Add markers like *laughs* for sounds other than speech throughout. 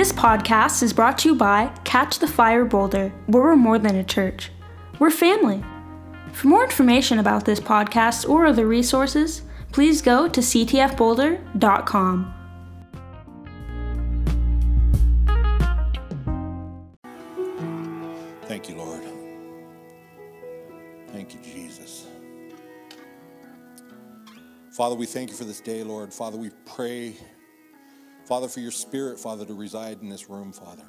This podcast is brought to you by Catch the Fire Boulder, where we're more than a church. We're family. For more information about this podcast or other resources, please go to ctfboulder.com. Thank you, Lord. Thank you, Jesus. Father, we thank you for this day, Lord. Father, we pray, Father, for your spirit, Father, to reside in this room, Father.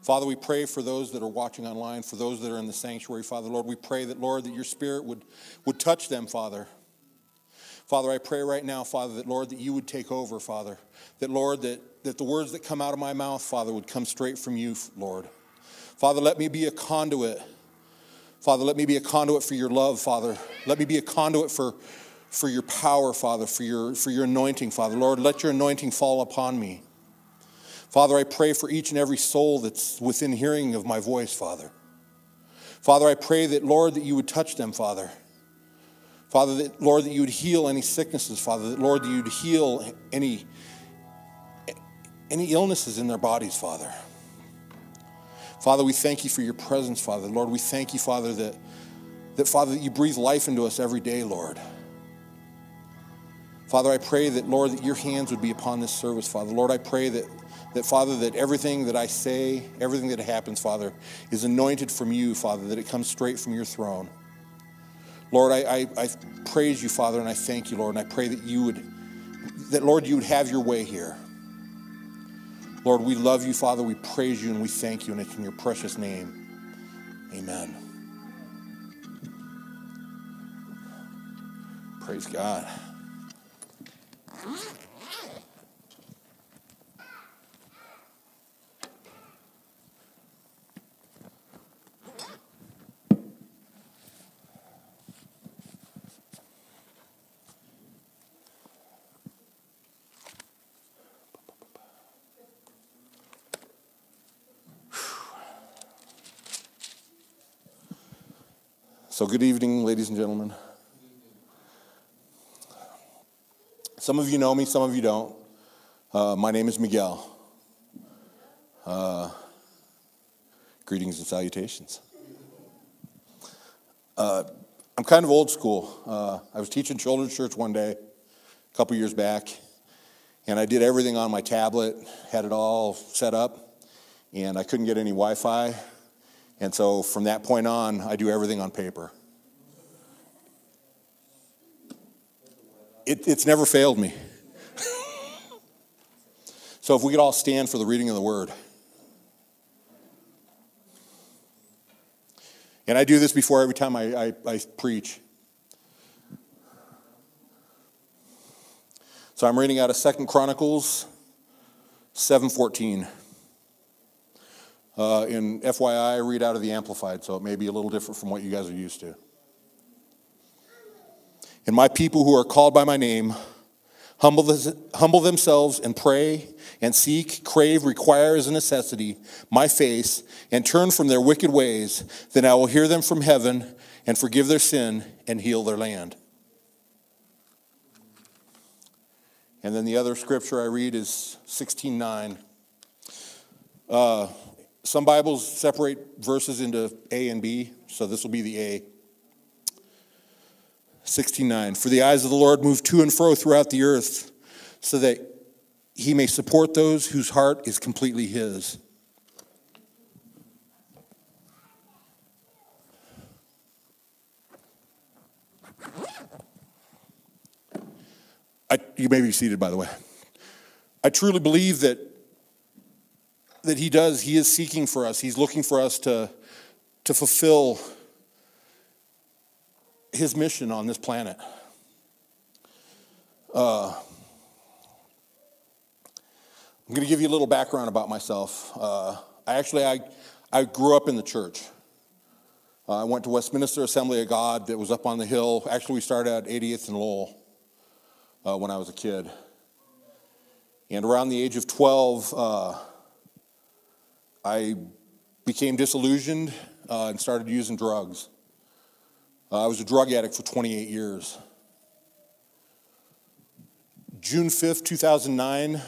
Father, we pray for those that are watching online, for those that are in the sanctuary, Father, Lord, we pray that, Lord, that your spirit would, would touch them, Father. Father, I pray right now, Father, that, Lord, that you would take over, Father. That, Lord, that, that the words that come out of my mouth, Father, would come straight from you, Lord. Father, let me be a conduit. Father, let me be a conduit for your love, Father. Let me be a conduit for, for your power, Father, for your, for your anointing, Father. Lord, let your anointing fall upon me. Father, I pray for each and every soul that's within hearing of my voice, Father. Father, I pray that, Lord, that you would touch them, Father. Father, that, Lord, that you would heal any sicknesses, Father. That, Lord, that you would heal any, any illnesses in their bodies, Father. Father, we thank you for your presence, Father. Lord, we thank you, Father, that, that Father, that you breathe life into us every day, Lord. Father, I pray that, Lord, that your hands would be upon this service, Father. Lord, I pray that, that, Father, that everything that I say, everything that happens, Father, is anointed from you, Father, that it comes straight from your throne. Lord, I, I, I praise you, Father, and I thank you, Lord, and I pray that you would, that, Lord, you would have your way here. Lord, we love you, Father. We praise you and we thank you, and it's in your precious name. Amen. Praise God. So, good evening, ladies and gentlemen. Some of you know me, some of you don't. Uh, my name is Miguel. Uh, greetings and salutations. Uh, I'm kind of old school. Uh, I was teaching children's church one day, a couple years back, and I did everything on my tablet, had it all set up, and I couldn't get any Wi Fi. And so from that point on, I do everything on paper. It, it's never failed me. so if we could all stand for the reading of the word. And I do this before every time I, I, I preach. So I'm reading out of Second Chronicles 714. Uh, in FYI, I read out of the Amplified, so it may be a little different from what you guys are used to. And my people who are called by my name humble, humble themselves and pray and seek, crave, require as a necessity my face and turn from their wicked ways, then I will hear them from heaven and forgive their sin and heal their land. And then the other scripture I read is 16:9. Uh, some Bibles separate verses into A and B, so this will be the A. 69. For the eyes of the Lord move to and fro throughout the earth, so that he may support those whose heart is completely his. I, you may be seated, by the way. I truly believe that that he does, he is seeking for us. He's looking for us to, to fulfill his mission on this planet. Uh, I'm going to give you a little background about myself. Uh, I actually, I, I grew up in the church. Uh, I went to Westminster Assembly of God that was up on the hill. Actually, we started at 80th and Lowell uh, when I was a kid. And around the age of 12, uh, I became disillusioned uh, and started using drugs. Uh, I was a drug addict for 28 years. June 5th, 2009,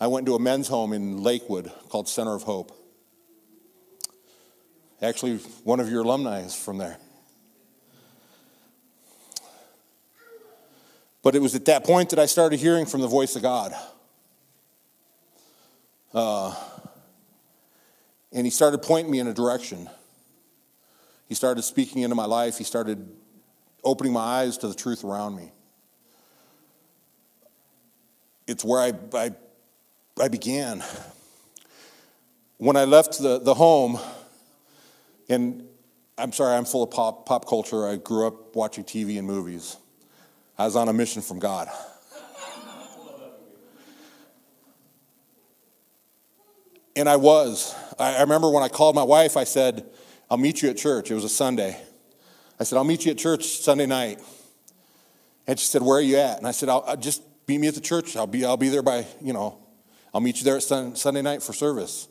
I went to a men's home in Lakewood called Center of Hope. Actually, one of your alumni is from there. But it was at that point that I started hearing from the voice of God. Uh, and he started pointing me in a direction. He started speaking into my life. He started opening my eyes to the truth around me. It's where I, I, I began. When I left the, the home, and I'm sorry, I'm full of pop, pop culture. I grew up watching TV and movies. I was on a mission from God. And I was. I remember when I called my wife, I said, I'll meet you at church. It was a Sunday. I said, I'll meet you at church Sunday night. And she said, Where are you at? And I said, I'll, I'll just meet me at the church. I'll be, I'll be there by, you know, I'll meet you there at sun, Sunday night for service.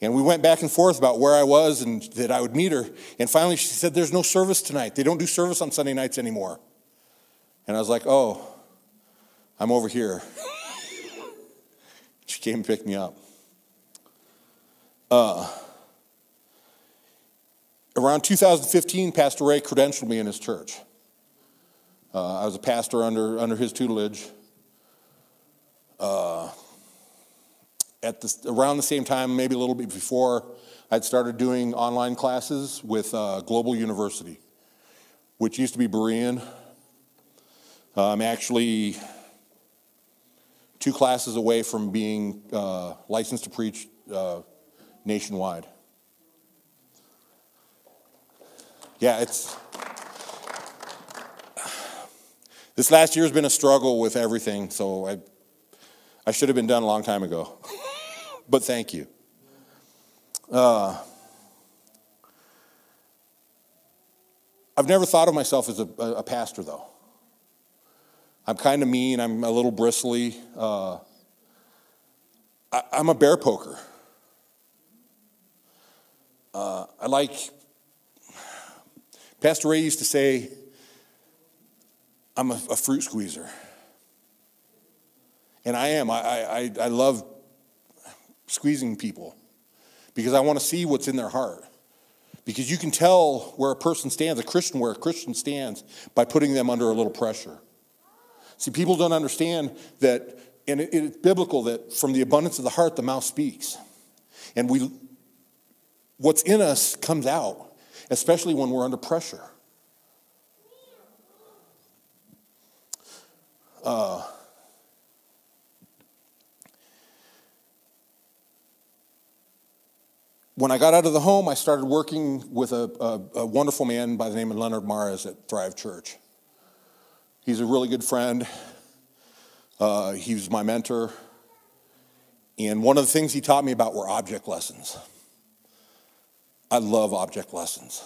And we went back and forth about where I was and that I would meet her. And finally she said, There's no service tonight. They don't do service on Sunday nights anymore. And I was like, Oh, I'm over here. *laughs* she came and picked me up. Uh, around 2015, Pastor Ray credentialed me in his church. Uh, I was a pastor under, under his tutelage. Uh, at the, around the same time, maybe a little bit before, I'd started doing online classes with uh, Global University, which used to be Berean. I'm actually two classes away from being uh, licensed to preach uh, nationwide. Yeah, it's. This last year has been a struggle with everything, so I, I should have been done a long time ago. *laughs* but thank you. Uh, I've never thought of myself as a, a pastor, though. I'm kind of mean, I'm a little bristly. Uh, I, I'm a bear poker. Uh, I like, Pastor Ray used to say, I'm a, a fruit squeezer. And I am. I, I, I love squeezing people because I want to see what's in their heart. Because you can tell where a person stands, a Christian, where a Christian stands, by putting them under a little pressure. See, people don't understand that, and it, it's biblical that from the abundance of the heart, the mouth speaks. And we, what's in us comes out, especially when we're under pressure. Uh, when I got out of the home, I started working with a, a, a wonderful man by the name of Leonard Mars at Thrive Church. He's a really good friend. Uh, he was my mentor. And one of the things he taught me about were object lessons. I love object lessons.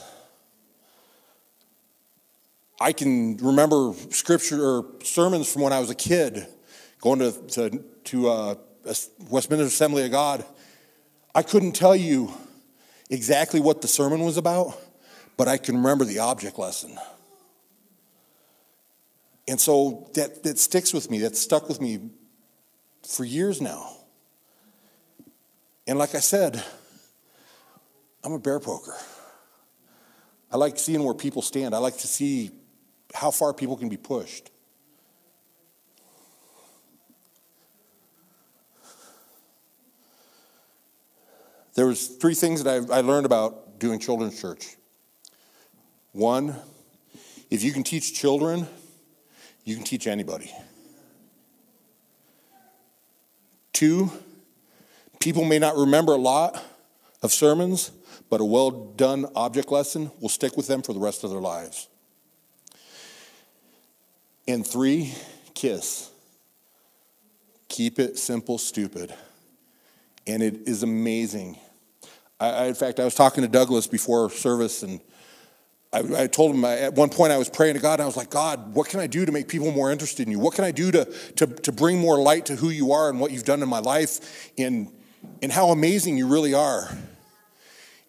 I can remember scripture or sermons from when I was a kid, going to, to, to uh, Westminster Assembly of God. I couldn't tell you exactly what the sermon was about, but I can remember the object lesson. And so that, that sticks with me, that stuck with me for years now. And like I said, I'm a bear poker. I like seeing where people stand. I like to see how far people can be pushed. There was three things that I, I learned about doing children's church. One, if you can teach children, you can teach anybody. Two, people may not remember a lot of sermons, but a well done object lesson will stick with them for the rest of their lives. And three, kiss. Keep it simple, stupid. And it is amazing. I, I, in fact, I was talking to Douglas before service, and I, I told him I, at one point I was praying to God, and I was like, God, what can I do to make people more interested in you? What can I do to, to, to bring more light to who you are and what you've done in my life and, and how amazing you really are?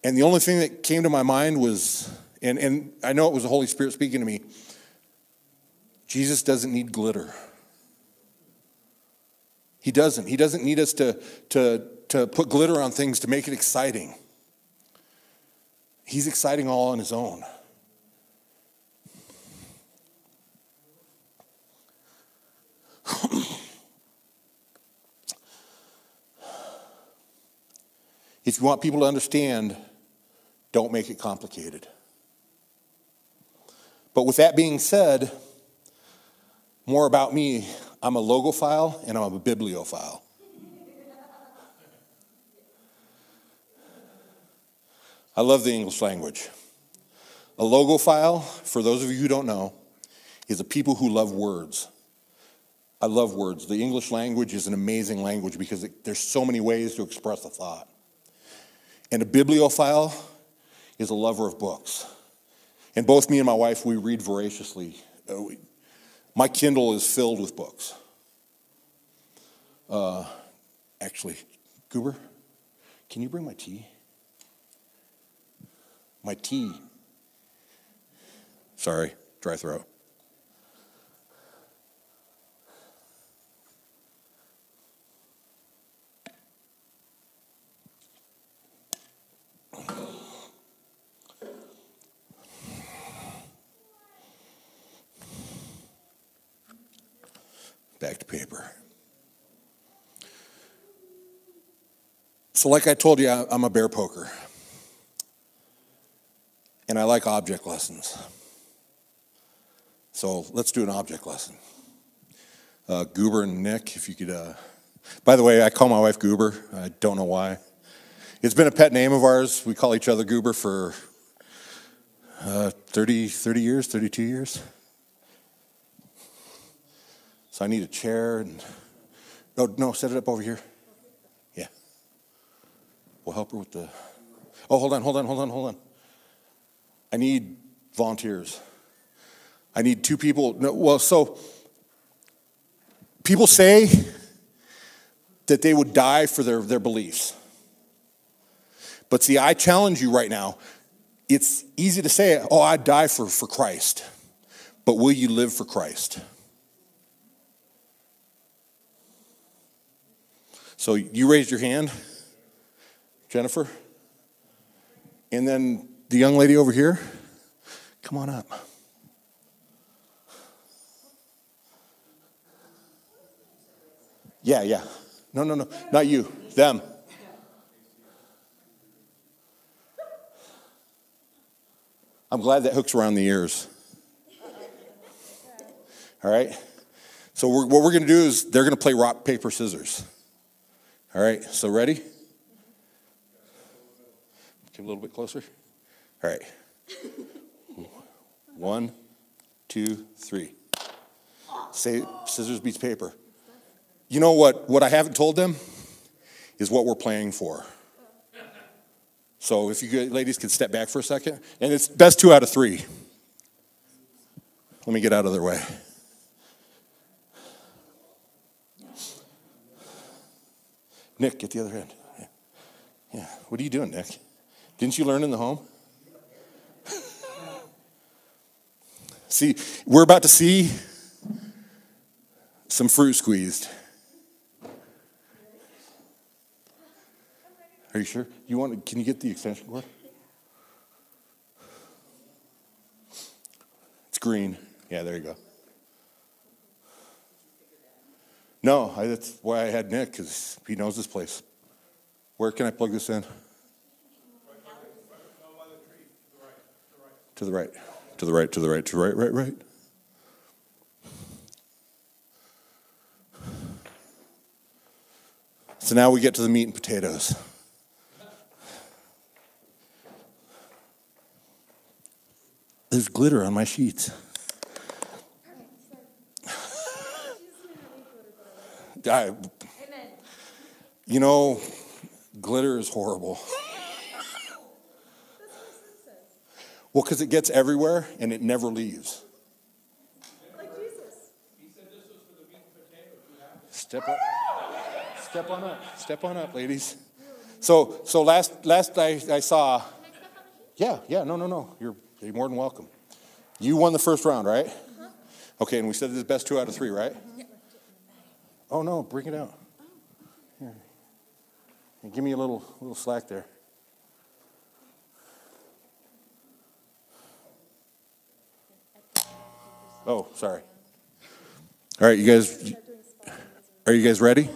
And the only thing that came to my mind was, and, and I know it was the Holy Spirit speaking to me Jesus doesn't need glitter. He doesn't. He doesn't need us to, to, to put glitter on things to make it exciting. He's exciting all on his own. if you want people to understand, don't make it complicated. But with that being said, more about me I'm a logophile and I'm a bibliophile. I love the English language. A logophile, for those of you who don't know, is a people who love words. I love words. The English language is an amazing language because it, there's so many ways to express a thought. And a bibliophile is a lover of books. And both me and my wife, we read voraciously. Uh, my Kindle is filled with books. Uh, actually, Goober, can you bring my tea? My tea. Sorry, dry throat. Back to paper. So, like I told you, I'm a bear poker. And I like object lessons. So, let's do an object lesson. Uh, Goober and Nick, if you could. Uh, by the way, I call my wife Goober. I don't know why. It's been a pet name of ours. We call each other Goober for uh, 30, 30 years, 32 years. So I need a chair and. No, no, set it up over here. We'll help her with the. Oh, hold on, hold on, hold on, hold on. I need volunteers. I need two people. No, well, so people say that they would die for their, their beliefs. But see, I challenge you right now. It's easy to say, oh, I'd die for, for Christ. But will you live for Christ? So you raised your hand. Jennifer. And then the young lady over here, come on up. Yeah, yeah. No, no, no, not you, them. I'm glad that hooks around the ears. All right? So, we're, what we're going to do is they're going to play rock, paper, scissors. All right? So, ready? Come a little bit closer. All right. *laughs* One, two, three. Say scissors beats paper. You know what? What I haven't told them is what we're playing for. So if you ladies can step back for a second, and it's best two out of three. Let me get out of their way. Nick, get the other end. Yeah. What are you doing, Nick? Didn't you learn in the home? *laughs* see, we're about to see some fruit squeezed. Are you sure? You want? Can you get the extension cord? It's green. Yeah, there you go. No, I, that's why I had Nick because he knows this place. Where can I plug this in? To the right. To the right, to the right, to the right, right, right. So now we get to the meat and potatoes. There's glitter on my sheets. *laughs* I, you know, glitter is horrible. *laughs* Well, because it gets everywhere and it never leaves. Like Jesus. He said this was for the meat and Step up. Step on up. Step on up, ladies. So, so last, last I, I saw. Yeah, yeah, no, no, no. You're, you're more than welcome. You won the first round, right? Uh-huh. Okay, and we said this best two out of three, right? Oh, no, bring it out. Here. And Give me a little, little slack there. Oh, sorry. All right, you guys, are you guys ready?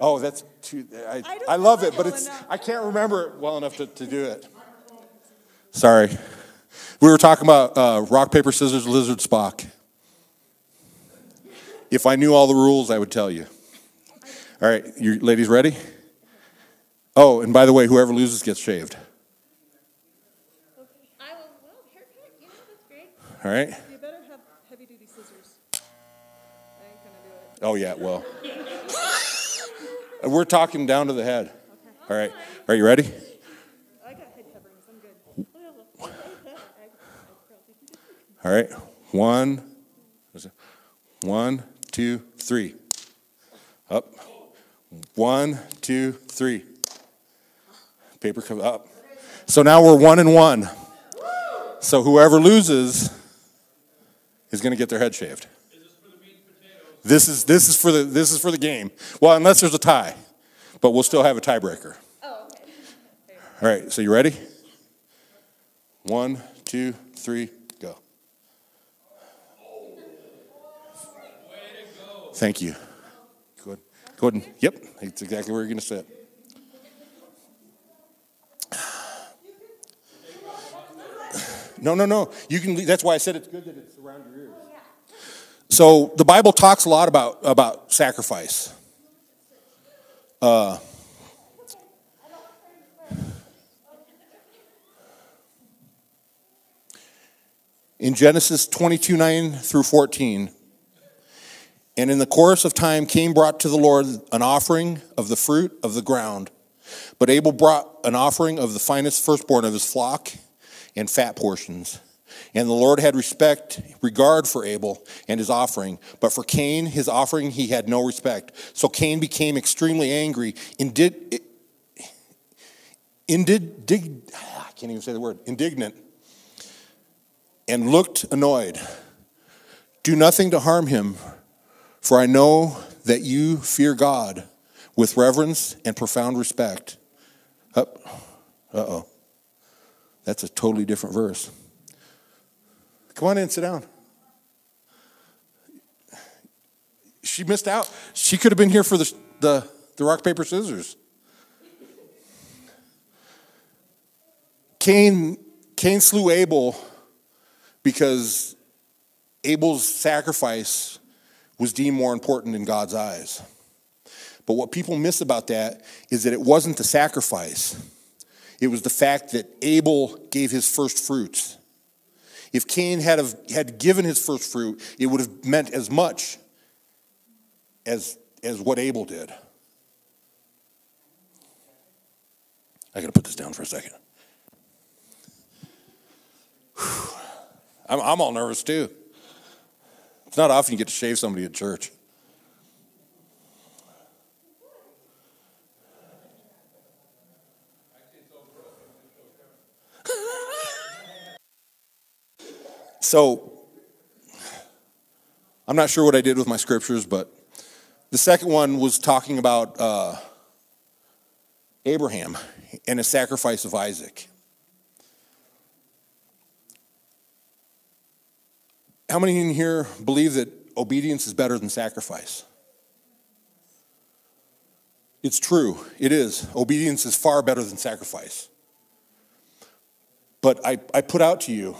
Oh, that's too, I, I, love it, but it's, I can't remember it well enough to, to do it. Sorry. We were talking about uh, rock, paper, scissors, lizard, Spock. If I knew all the rules, I would tell you. All right, you ladies ready? Oh, and by the way, whoever loses gets shaved. All right. You better have heavy duty scissors. I ain't gonna do it. Oh yeah, well. Uh, we're talking down to the head. All right. Are you ready? I got head coverings. I'm good. All right. One, one, two, three. Up. One, two, three. Paper cover up. So now we're one and one. So whoever loses is going to get their head shaved. This is this is for the this is for the game. Well, unless there's a tie, but we'll still have a tiebreaker. Oh, okay. All right. So you ready? One, two, three, go. Thank you. Good. Go ahead. And, yep. That's exactly where you're going to sit. *sighs* No, no, no. You can. That's why I said it's good that it's around your ears. So the Bible talks a lot about about sacrifice. Uh, in Genesis 22 9 through 14, and in the course of time, Cain brought to the Lord an offering of the fruit of the ground. But Abel brought an offering of the finest firstborn of his flock and fat portions. And the Lord had respect, regard for Abel and his offering, but for Cain, his offering, he had no respect. So Cain became extremely angry, indid, indid, dig, I can't even say the word, indignant, and looked annoyed. Do nothing to harm him, for I know that you fear God with reverence and profound respect. Uh oh. That's a totally different verse. Come on in, sit down. She missed out. She could have been here for the, the, the rock, paper, scissors. Cain, Cain slew Abel because Abel's sacrifice was deemed more important in God's eyes. But what people miss about that is that it wasn't the sacrifice, it was the fact that Abel gave his first fruits. If Cain had, have, had given his first fruit, it would have meant as much as, as what Abel did. I got to put this down for a second. I'm, I'm all nervous too. It's not often you get to shave somebody at church. So, I'm not sure what I did with my scriptures, but the second one was talking about uh, Abraham and his sacrifice of Isaac. How many in here believe that obedience is better than sacrifice? It's true, it is. Obedience is far better than sacrifice. But I, I put out to you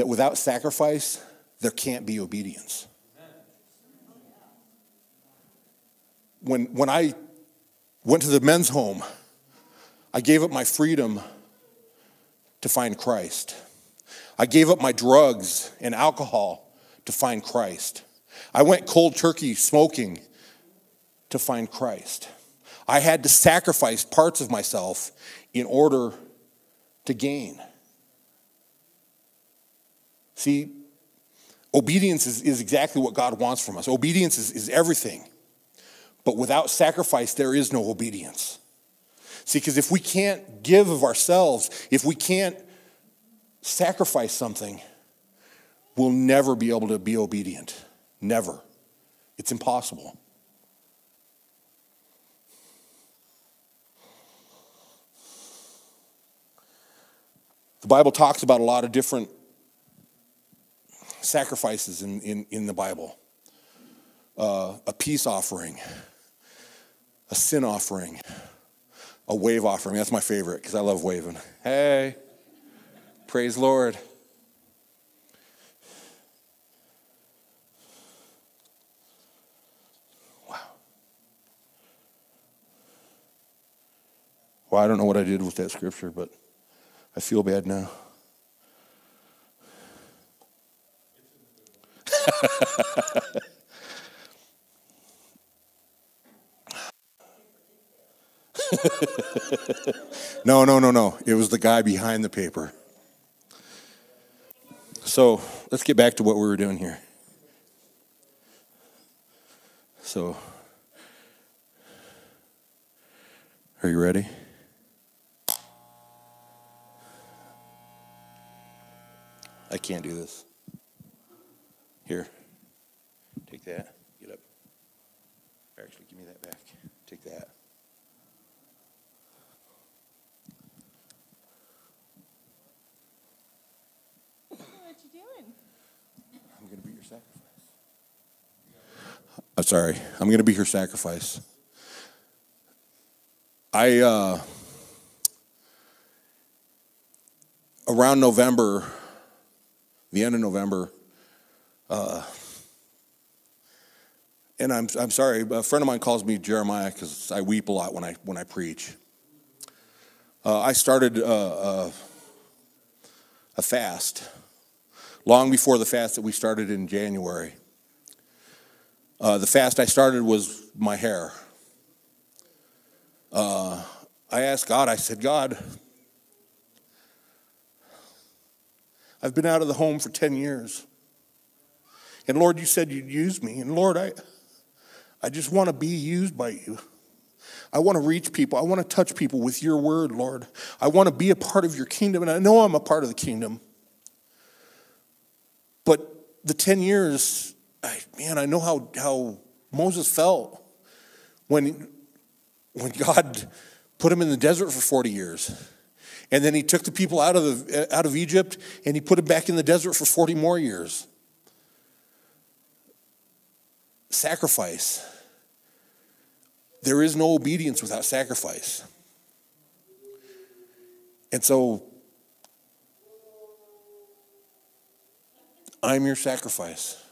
that without sacrifice, there can't be obedience. When, when I went to the men's home, I gave up my freedom to find Christ. I gave up my drugs and alcohol to find Christ. I went cold turkey smoking to find Christ. I had to sacrifice parts of myself in order to gain. See, obedience is, is exactly what God wants from us. Obedience is, is everything. But without sacrifice, there is no obedience. See, because if we can't give of ourselves, if we can't sacrifice something, we'll never be able to be obedient. Never. It's impossible. The Bible talks about a lot of different sacrifices in, in, in the Bible uh, a peace offering, a sin offering, a wave offering. That's my favorite because I love waving. Hey, praise Lord. Wow. Well, I don't know what I did with that scripture, but I feel bad now. *laughs* no, no, no, no. It was the guy behind the paper. So let's get back to what we were doing here. So, are you ready? I can't do this. Here, take that. Get up. Actually, give me that back. Take that. What you doing? I'm going to be your sacrifice. I'm sorry. I'm going to be your sacrifice. I, uh, around November, the end of November, uh, and I'm, I'm sorry, a friend of mine calls me Jeremiah because I weep a lot when I, when I preach. Uh, I started uh, uh, a fast long before the fast that we started in January. Uh, the fast I started was my hair. Uh, I asked God, I said, God, I've been out of the home for 10 years. And Lord, you said you'd use me. And Lord, I, I just want to be used by you. I want to reach people. I want to touch people with your word, Lord. I want to be a part of your kingdom. And I know I'm a part of the kingdom. But the 10 years, I, man, I know how, how Moses felt when, when God put him in the desert for 40 years. And then he took the people out of, the, out of Egypt and he put them back in the desert for 40 more years. Sacrifice. There is no obedience without sacrifice. And so I'm your sacrifice.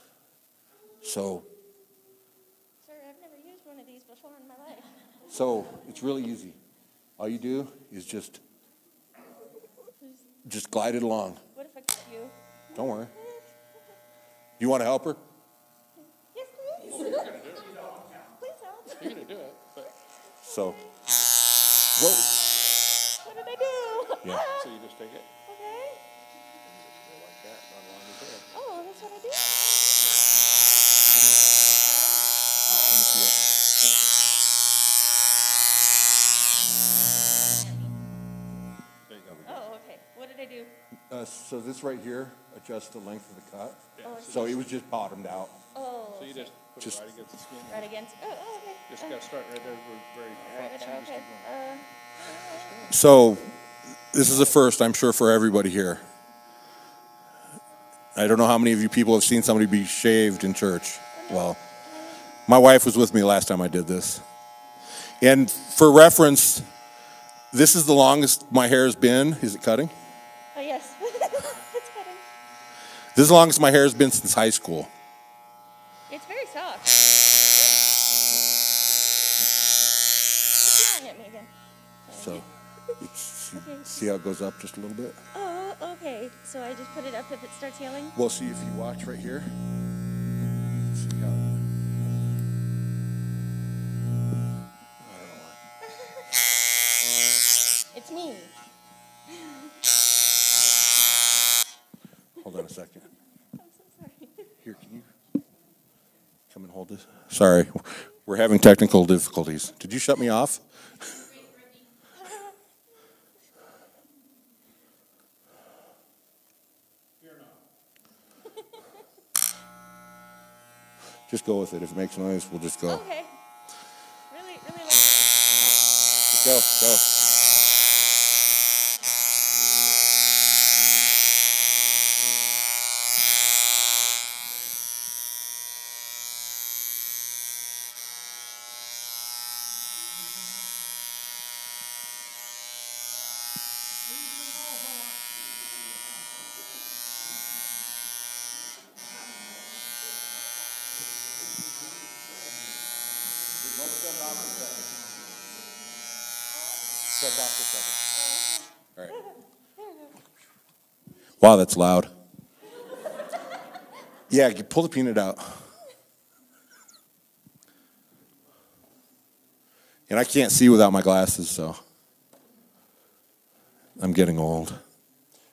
So Sir, I've never used one of these before in my life. *laughs* so it's really easy. All you do is just just glide it along. What if I cut you? Don't worry. You want to help her? Yes, please. please help. You're gonna do it, but So Whoa. What did I do? Yeah. *laughs* so you just take it Okay. like that, not along his head. Oh, that's what I do. Let me see it. There you go. Oh, okay. What did I do? Uh, so this right here adjusts the length of the cut. Oh, So it was just bottomed out. Oh, So you just put Just- it right against the skin. right against. Oh, oh okay. Just Uh, gotta start right there, where- very right front. So there, okay. Uh, So this is a first, I'm sure, for everybody here. I don't know how many of you people have seen somebody be shaved in church. Well, my wife was with me last time I did this. And for reference, this is the longest my hair has been. Is it cutting? oh, yes. *laughs* it's cutting. This is the longest my hair has been since high school. It's very soft. Keep yelling at me again. So see, how it goes up just a little bit? Oh, okay. So I just put it up if it starts yelling? Well, see if you watch right here. See how- I don't know. It's me. Hold on a second. I'm so sorry. Here, can you come and hold this? Sorry, we're having technical difficulties. Did you shut me off? *laughs* Just go with it. If it makes noise, we'll just go. Okay. Really, really like it. Just go, go. Shut it off for a second. All right. *laughs* Wow, that's loud. *laughs* Yeah, you pull the peanut out. And I can't see without my glasses, so I'm getting old.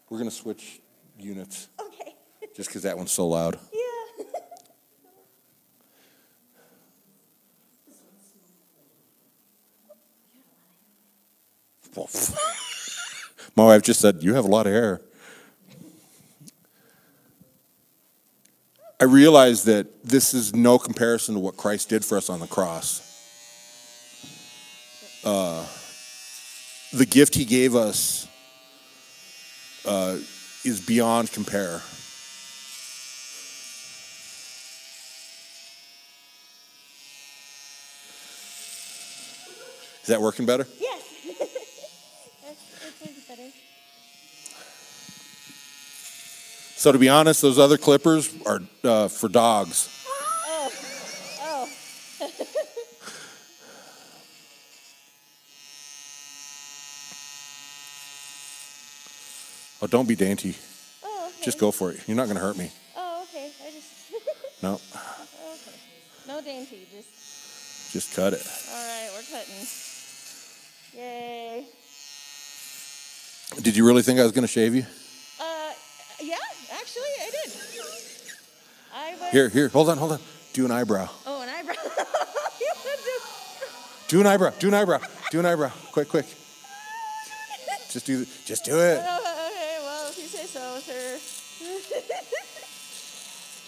We're going to switch units Okay. just because that one's so loud. Yeah. My wife just said, You have a lot of hair. I realize that this is no comparison to what Christ did for us on the cross. Uh, the gift he gave us uh, is beyond compare. Is that working better? Yes. that's, that's working better. So, to be honest, those other clippers are uh, for dogs. Oh. Oh. Oh, don't be dainty. Oh. Okay. Just go for it. You're not going to hurt me. Oh, okay. I just. *laughs* No, okay. No dainty. Just. just cut it. All right. We're cutting. Yay. Did you really think I was going to shave you? Actually, I did. I was. Here, here, hold on, hold on. Do an eyebrow. Oh, an eyebrow. *laughs* Do- Do an eyebrow. Do an eyebrow. Do an eyebrow. Quick, quick. Just do. The, just do it. Oh, okay, well, if you say so, sir.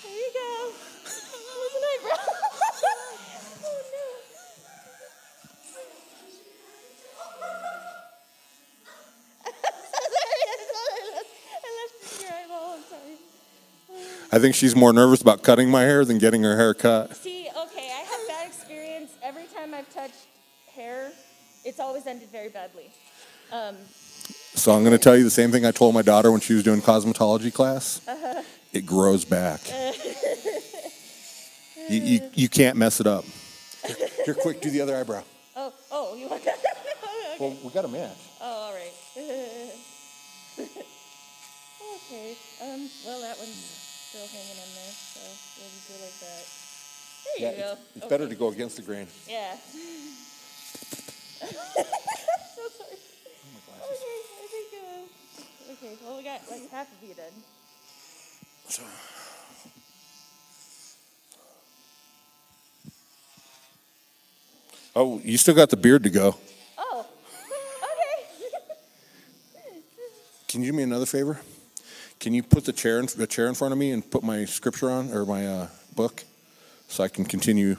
there you go. There's an eyebrow. oh, no. I'm so sorry. I thought I left, I left your eyeball. I'm sorry. I think she's more nervous about cutting my hair than getting her hair cut. See, okay, I have bad experience. Every time I've touched hair, it's always ended very badly. Um, So I'm going to tell you the same thing I told my daughter when she was doing cosmetology class. It grows back. *laughs* You, you, you can't mess it up. *laughs* Here, quick, do the other eyebrow. oh, oh, you want *laughs* that? okay. Well, we got a match. Oh, all right. okay. Um. Well, that one's still hanging in there, so we'll just like that. There Yeah, you go. it's, it's better to go against the grain. Yeah. *laughs* so sorry. Okay. I think. Uh, okay. Well, we got like half of you done. So, oh, you still got the beard to go. Oh. *laughs* Okay. *laughs* Can you do me another favor? Can you put the chair in, the chair in front of me and put my scripture on or my uh, book so I can continue?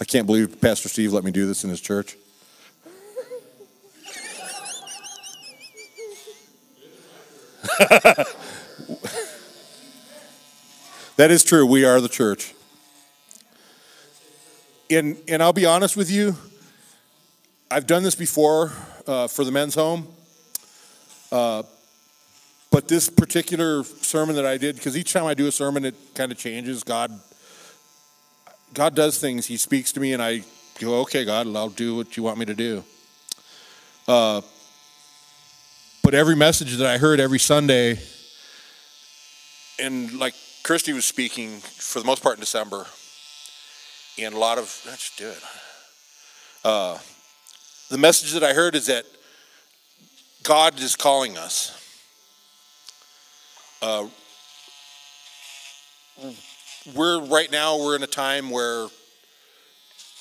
I can't believe Pastor Steve let me do this in his church. *laughs* that is true. We are the church. And, and I'll be honest with you, I've done this before uh, for the men's home. Uh, but this particular sermon that I did, because each time I do a sermon, it kind of changes. God, God does things. He speaks to me, and I go, "Okay, God, I'll do what you want me to do." Uh, but every message that I heard every Sunday, and like Christy was speaking for the most part in December, and a lot of let's do it. The message that I heard is that God is calling us. Uh, we're right now we're in a time where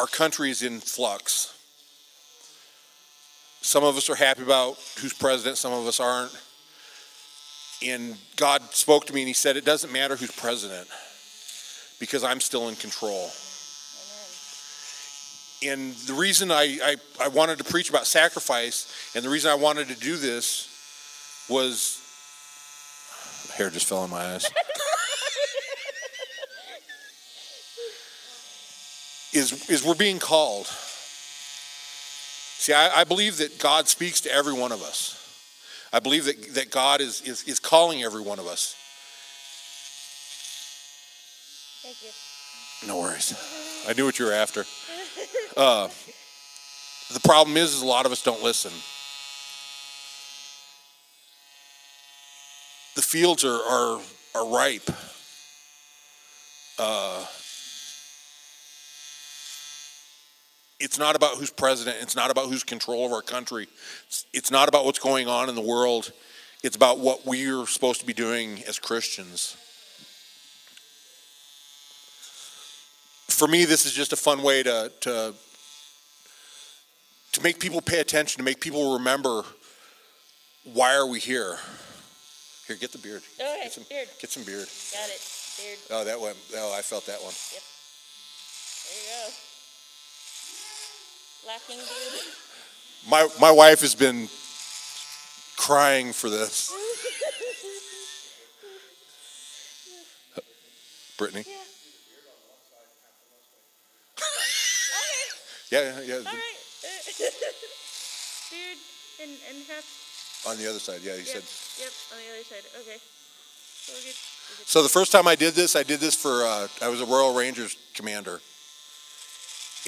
our country is in flux. Some of us are happy about who's president, some of us aren't. And God spoke to me and He said, It doesn't matter who's president because I'm still in control. And the reason I, I, I wanted to preach about sacrifice and the reason I wanted to do this was hair just fell in my eyes. *laughs* is, is we're being called. See, I, I believe that God speaks to every one of us. I believe that, that God is, is, is calling every one of us. Thank you. No worries. I knew what you were after. Uh, the problem is, is a lot of us don't listen. The fields are are, are ripe. Uh, it's not about who's president. It's not about who's control of our country. It's, it's not about what's going on in the world. It's about what we're supposed to be doing as Christians. For me, this is just a fun way to, to, to make people pay attention, to make people remember why are we here. Here, get the beard. Oh, okay, get some, beard. Get some beard. Got it. Beard. Oh, that went. Oh, I felt that one. Yep. There you go. Lacking beard. My my wife has been crying for this. *laughs* Brittany. Yeah. Yeah, yeah. All right. *laughs* beard and, and half. On the other side, yeah, he Yep. said. Yep. On the other side. Okay. So we're good. We're good. So the first time I did this, I did this for uh, I was a Royal Rangers commander,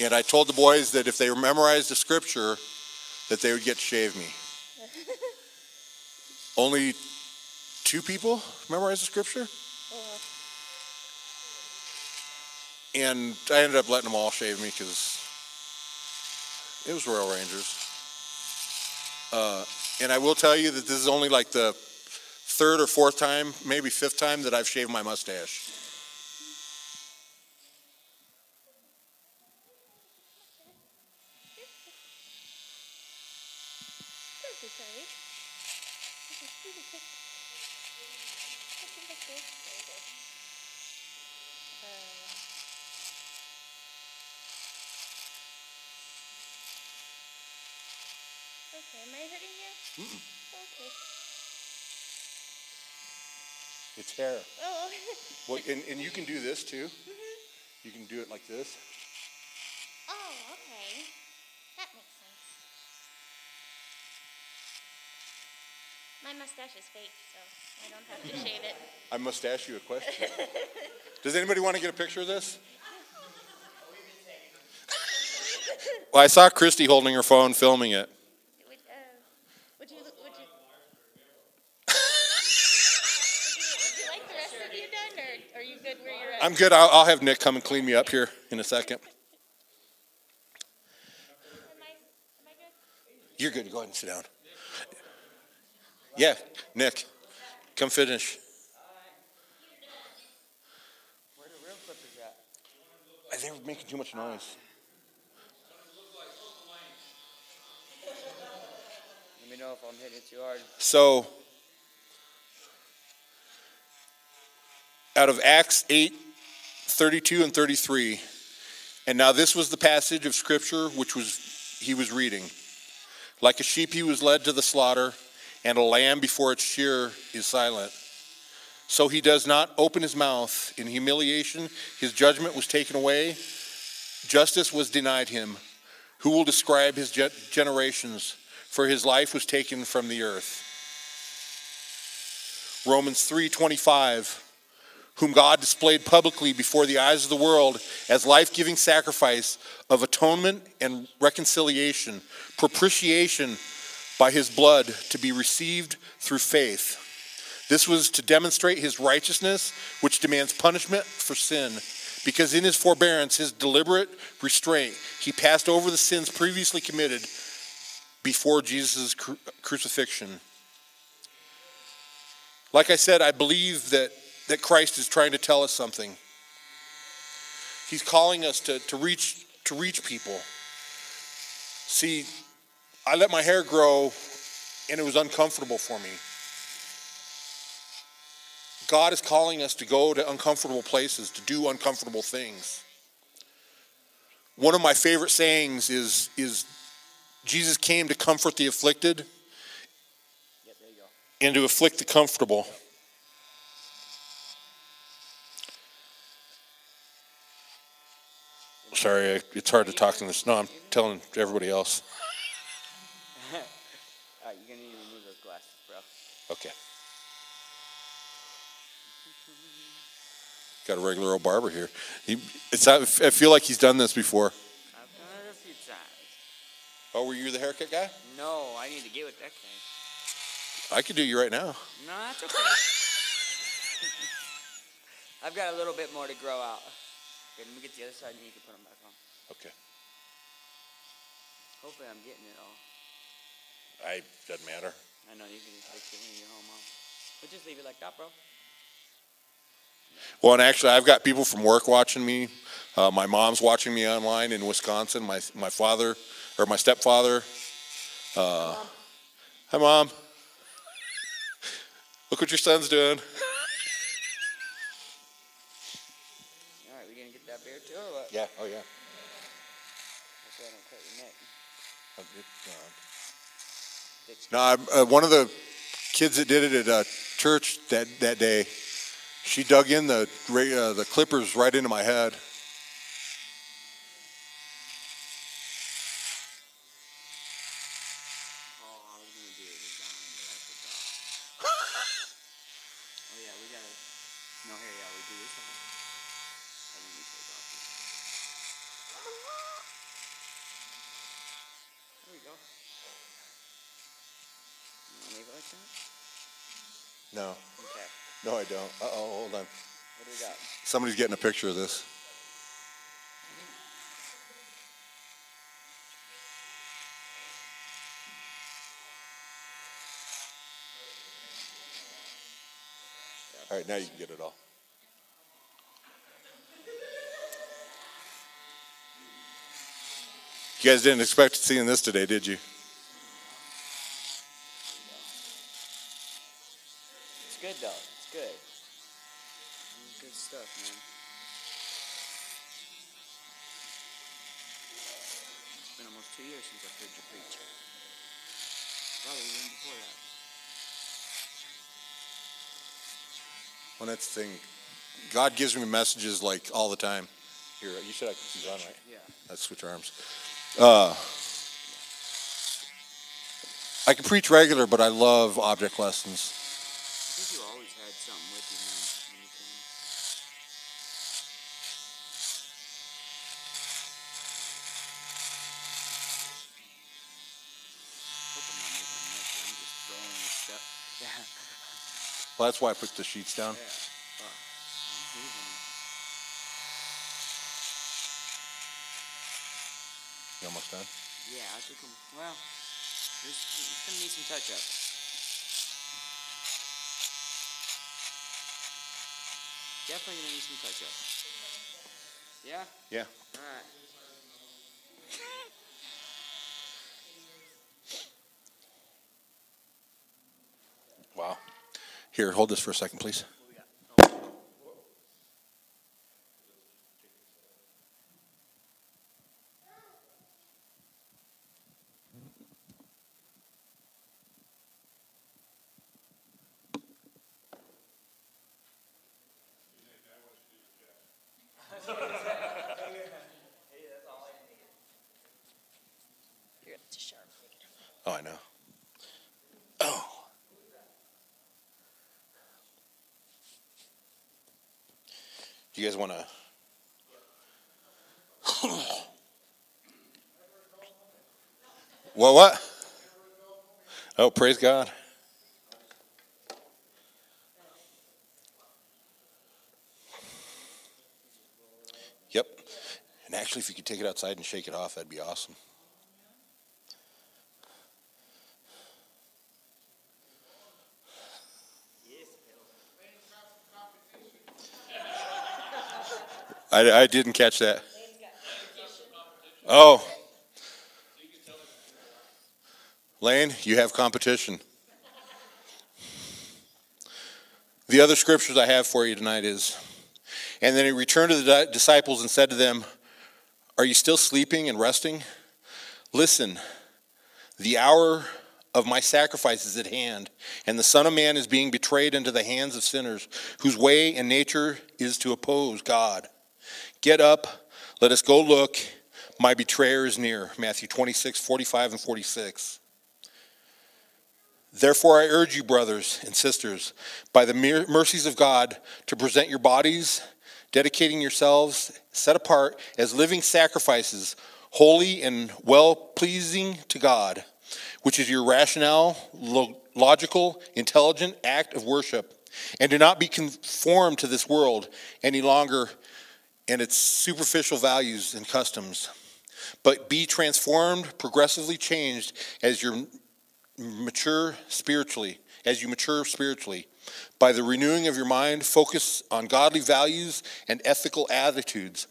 and I told the boys that if they memorized the scripture, that they would get to shave me. *laughs* Only two people memorized the scripture, Oh, and I ended up letting them all shave me because it was Royal Rangers. Uh, and I will tell you that this is only like the third or fourth time, maybe fifth time that I've shaved my mustache. Don't be sorry. Okay, you can take- I think that's good. There you go. Uh, Okay, am I hurting you? Okay. It's hair. Oh, *laughs* Well, and, and you can do this too. Mm-hmm. You can do it like this. oh, okay. That makes sense. My mustache is fake, so I don't have to *laughs* shave it. I must ask you a question. *laughs* Does anybody want to get a picture of this? Well, I saw Christy holding her phone filming it. Would, uh, would you, would you, would you, would you like the rest of you done, or are you good where you're at? I'm good. I'll, I'll have Nick come and clean me up here in a second. Am I, am I good? You're good. Go ahead and sit down. Yeah, Nick, come finish. Where the real clippers at? I think we're making too much noise. Let me know if I'm hitting it too hard. So, out of Acts 8 32 and 33, and now this was the passage of Scripture which was he was reading. Like a sheep, he was led to the slaughter, and a lamb before its shearer is silent. So he does not open his mouth. In humiliation, his judgment was taken away. Justice was denied him. Who will describe his generations? For his life was taken from the earth. Romans 3:25 whom God displayed publicly before the eyes of the world as life-giving sacrifice of atonement and reconciliation, propitiation by his blood to be received through faith. This was to demonstrate his righteousness, which demands punishment for sin, because in his forbearance, his deliberate restraint, he passed over the sins previously committed before Jesus' cru- crucifixion. Like I said, I believe that, that Christ is trying to tell us something. He's calling us to, to, reach, to reach people. See, I let my hair grow and it was uncomfortable for me. God is calling us to go to uncomfortable places, to do uncomfortable things. One of my favorite sayings is, is Jesus came to comfort the afflicted Yep, there you go. and to afflict the comfortable. Sorry, I- it's hard to talk in this. No, I'm telling everybody else. *laughs* Alright, you're gonna need to remove those glasses, bro. Okay. Got a regular old barber here. He, it's, I feel like he's done this before. I've done it a few times. Oh, were you the haircut guy? No, I need to get with that guy. I could do you right now. No, that's okay. *laughs* I've got a little bit more to grow out. Okay, let me get the other side and you can put them back on. Okay. Hopefully I'm getting it all. I doesn't matter. I know you can just fix it when you get home, Mom. But just leave it like that, bro. Well, and actually, I've got people from work watching me. Uh, my mom's watching me online in Wisconsin. My my father or my stepfather. Uh, hi, mom. Look what your son's doing. All right, we gonna get that beer too, or what? Yeah. Oh yeah. I don't cut your neck. Fix No, I'm, uh, one of the kids that did it at uh, church that, that day, she dug in the uh, the clippers right into my head. Oh, I was gonna do a design, but I forgot. oh yeah, we gotta. No, here, yeah, we do this one. And then we take off this. There we go. You wanna leave it like that? No, Okay. no, I don't. Uh oh, hold on. What do we got? Somebody's getting a picture of this. All right, now you can get it all. You guys didn't expect seeing this today, did you? It's good though. It's good. It's good stuff, man. It's been almost two years since I've heard you preach. Probably even before that. Well, that's the thing. God gives me messages like all the time. Here, you said I could see on, right? Yeah. Let's switch arms. Uh, I can preach regular, but I love object lessons. I think you always had something with you, man. when you came. Hope I'm not making a mess. I'm just throwing this stuff. *laughs* Yeah. Well, that's why I put the sheets down. Yeah. Fuck. I'm leaving. You almost done? Yeah, I think I'm. Well, it's gonna need some touch up. Definitely gonna need some touch up. Yeah? Yeah. Alright. Wow. Here, hold this for a second, please. Guys want to? What? What? Oh, praise God. Yep. And actually, if you could take it outside and shake it off, that'd be awesome. I, I didn't catch that. Oh. Lane, you have competition. The other scriptures I have for you tonight is, and then he returned to the disciples and said to them, Are you still sleeping and resting? Listen, the hour of my sacrifice is at hand, and the Son of Man is being betrayed into the hands of sinners, whose way and nature is to oppose God. Get up, let us go look. My betrayer is near. Matthew 26, 45, and 46. Therefore, I urge you, brothers and sisters, by the mercies of God, to present your bodies dedicating yourselves set apart as living sacrifices, holy and well pleasing to God, which is your rational, lo- logical, intelligent act of worship. And do not be conformed to this world any longer and its superficial values and customs, but be transformed, progressively changed as you mature spiritually, as you mature spiritually. By the renewing of your mind, focus on godly values and ethical attitudes,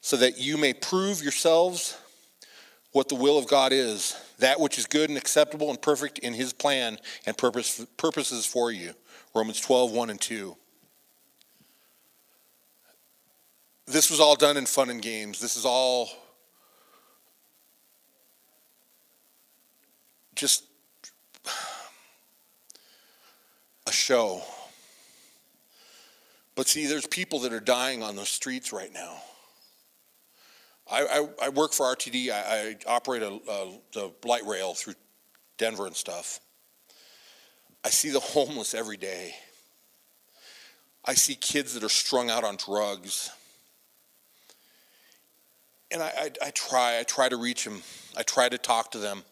so that you may prove yourselves what the will of God is, that which is good and acceptable and perfect in his plan and purpose, purposes for you. Romans 12, 1 and 2. This was all done in fun and games. This is all just a show. But see, there's people that are dying on the streets right now. I, I, I work for RTD. I, I operate a, a, the light rail through Denver and stuff. I see the *laughs* homeless every day. I see kids that are strung out on drugs. And I, I, I try, I try to reach them. I try to talk to them.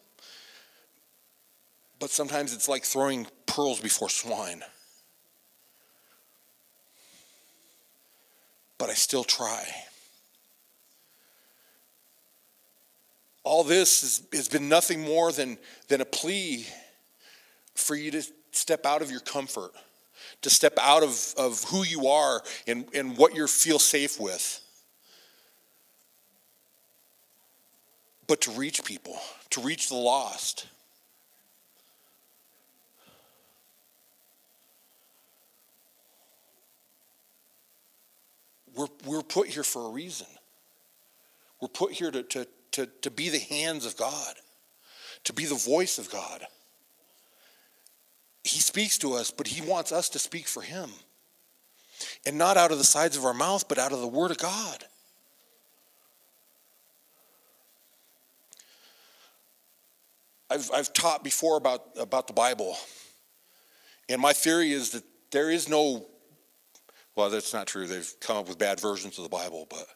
But sometimes it's like throwing pearls before swine. But I still try. All this has, has been nothing more than, than a plea for you to step out of your comfort, to step out of, of who you are and, and what you feel safe with. But to reach people, to reach the lost. We're, we're put here for a reason. We're put here to, to, to, to be the hands of God, to be the voice of God. He speaks to us, but He wants us to speak for Him. And not out of the sides of our mouth, but out of the Word of God. I've, I've taught before about, about the Bible. And my theory is that there is no, well, that's not true. They've come up with bad versions of the Bible, but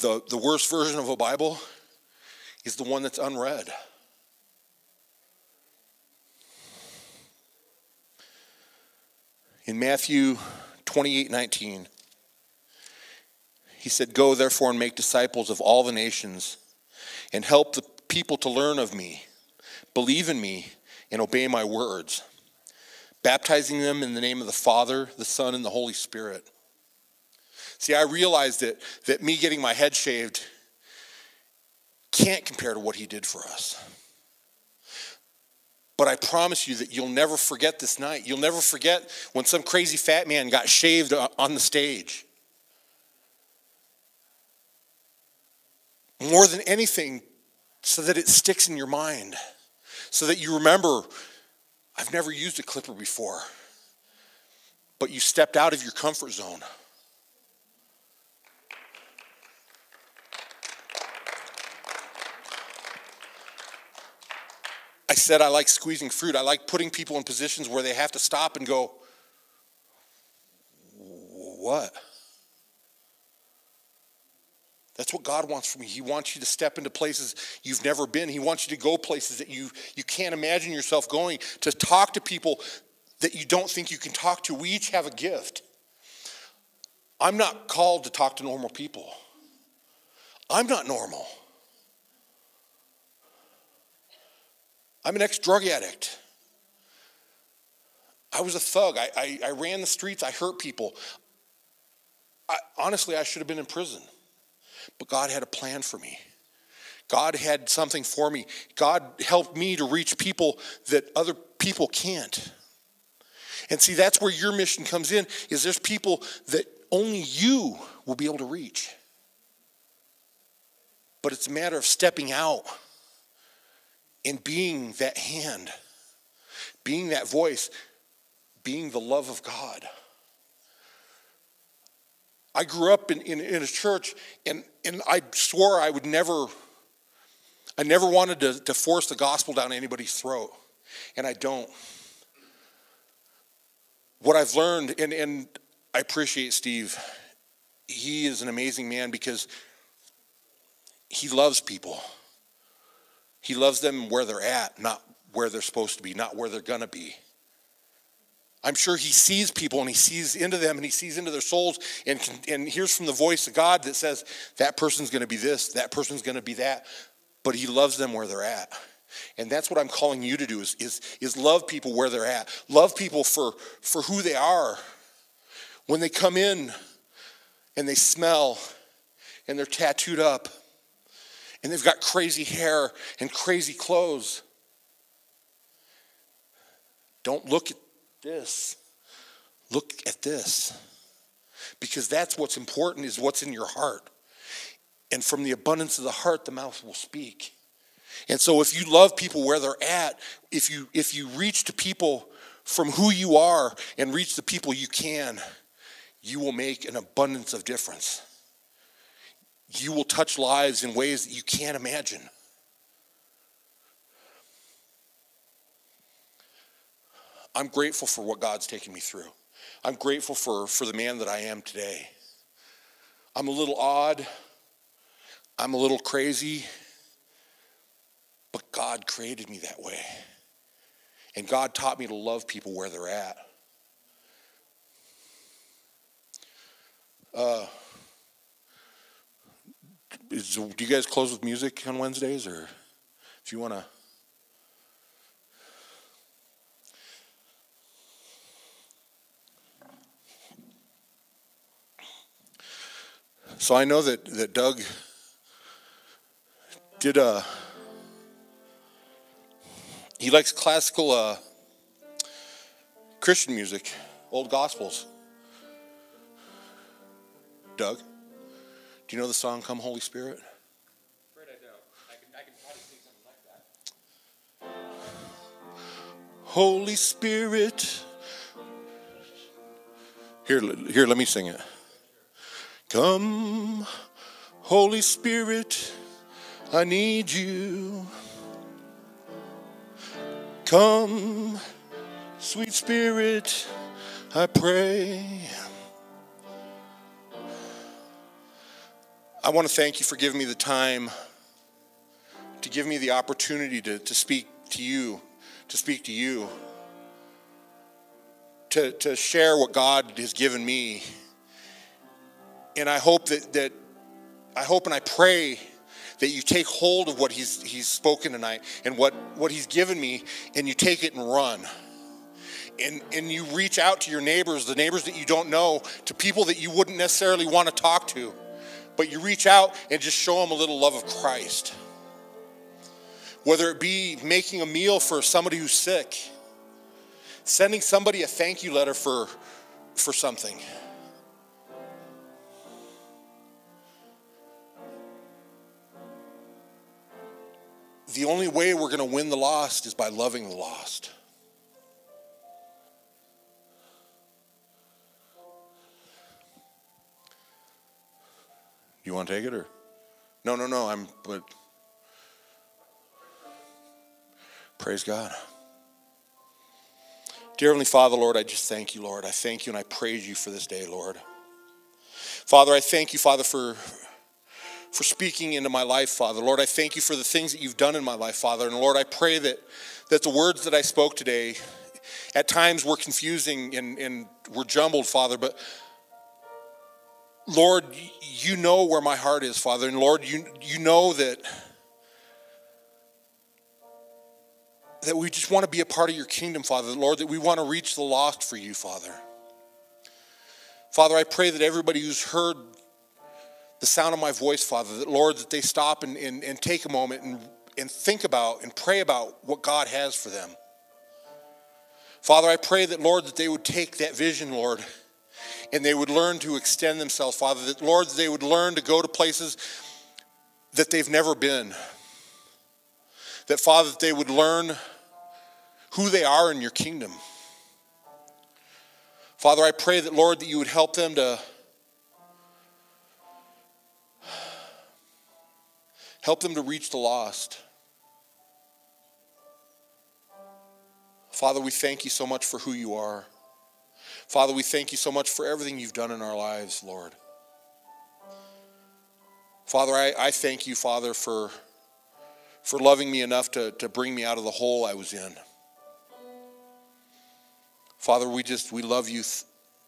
the, the worst version of a Bible is the one that's unread. In Matthew 28 19, he said, Go therefore and make disciples of all the nations, and help the people to learn of me, believe in me, and obey my words, baptizing them in the name of the Father, the Son, and the Holy Spirit. See, I realized that, that me getting my head shaved can't compare to what he did for us. But I promise you that you'll never forget this night. You'll never forget when some crazy fat man got shaved on the stage. More than anything, so that it sticks in your mind, so that you remember, I've never used a clipper before, but you stepped out of your comfort zone. I said I like squeezing fruit. I like putting people in positions where they have to stop and go, What? That's what God wants from you. He wants you to step into places you've never been. He wants you to go places that you, you can't imagine yourself going, to talk to people that you don't think you can talk to. We each have a gift. I'm not called to talk to normal people. I'm not normal. I'm an ex drug addict. I was a thug. I, I, I, ran the streets. I hurt people. I, honestly, I should have been in prison. But God had a plan for me. God had something for me. God helped me to reach people that other people can't. And see, that's where your mission comes in, is there's people that only you will be able to reach. But it's a matter of stepping out and being that hand, being that voice, being the love of God. I grew up in, in, in, a church and, and I swore I would never, I never wanted to, to force the gospel down anybody's throat. And I don't. What I've learned, and, and I appreciate Steve he is an amazing man because he loves people. He loves them where they're at, not where they're supposed to be, not where they're going to be. I'm sure he sees people and he sees into them and he sees into their souls and, and hears from the voice of God that says, that person's going to be this, that person's going to be that. But he loves them where they're at. And that's what I'm calling you to do is, is, is love people where they're at. Love people for, for who they are. When they come in and they smell and they're tattooed up and they've got crazy hair and crazy clothes. Don't look at this. Look at this. Because that's what's important is what's in your heart. And from the abundance of the heart the mouth will speak. And so if you love people where they're at, if you if you reach to people from who you are and reach the people you can, you will make an abundance of difference. You will touch lives in ways that you can't imagine. I'm grateful for what God's taken me through. I'm grateful for, for the man that I am today. I'm a little odd. I'm a little crazy. But God created me that way. And God taught me to love people where they're at. Uh, is, do you guys close with music on Wednesdays, or if you want to? So I know that, that Doug did a. He likes classical uh, Christian music, old gospels. Doug, do you know the song "Come Holy Spirit"? Afraid I don't. I can, I can probably sing something like that. Holy Spirit. Here, here, let me sing it. Come, Holy Spirit, I need you. Come, sweet Spirit, I pray. I want to thank you for giving me the time to give me the opportunity to, to speak to you, to speak to you, to, to share what God has given me. And I hope that, that I hope and I pray that you take hold of what he's, he's spoken tonight and what, what he's given me and you take it and run. And, and you reach out to your neighbors, the neighbors that you don't know, to people that you wouldn't necessarily want to talk to but you reach out and just show them a little love of Christ. Whether it be making a meal for somebody who's sick, sending somebody a thank you letter for, for something. The only way we're going to win the lost is by loving the lost. You want to take it or? No, no, no. I'm, but praise God. Dear Heavenly Father, Lord, I just thank you, Lord. I thank you and I praise you for this day, Lord. Father, I thank you, Father, for, for speaking into my life, Father. Lord, I thank you for the things that you've done in my life, Father. And Lord, I pray that, that the words that I spoke today at times were confusing and, and were jumbled, Father, but Lord, you know where my heart is, Father. And Lord, you, you know that, that we just want to be a part of your kingdom, Father. Lord, that we want to reach the lost for you, Father. Father, I pray that everybody who's heard the sound of my voice, Father, that Lord, that they stop and, and, and take a moment and, and think about and pray about what God has for them. Father, I pray that, Lord, that they would take that vision, Lord and they would learn to extend themselves, Father. That, Lord, that they would learn to go to places that they've never been. That, Father, that they would learn who they are in your kingdom. Father, I pray that, Lord, that you would help them to help them to reach the lost. Father, we thank you so much for who you are. Father, we thank you so much for everything you've done in our lives, Lord. Father, I, I thank you, Father, for, for loving me enough to, to bring me out of the hole I was in. Father, we just, we love you.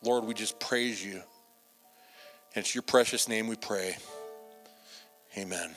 Lord, we just praise you. And it's your precious name we pray. Amen.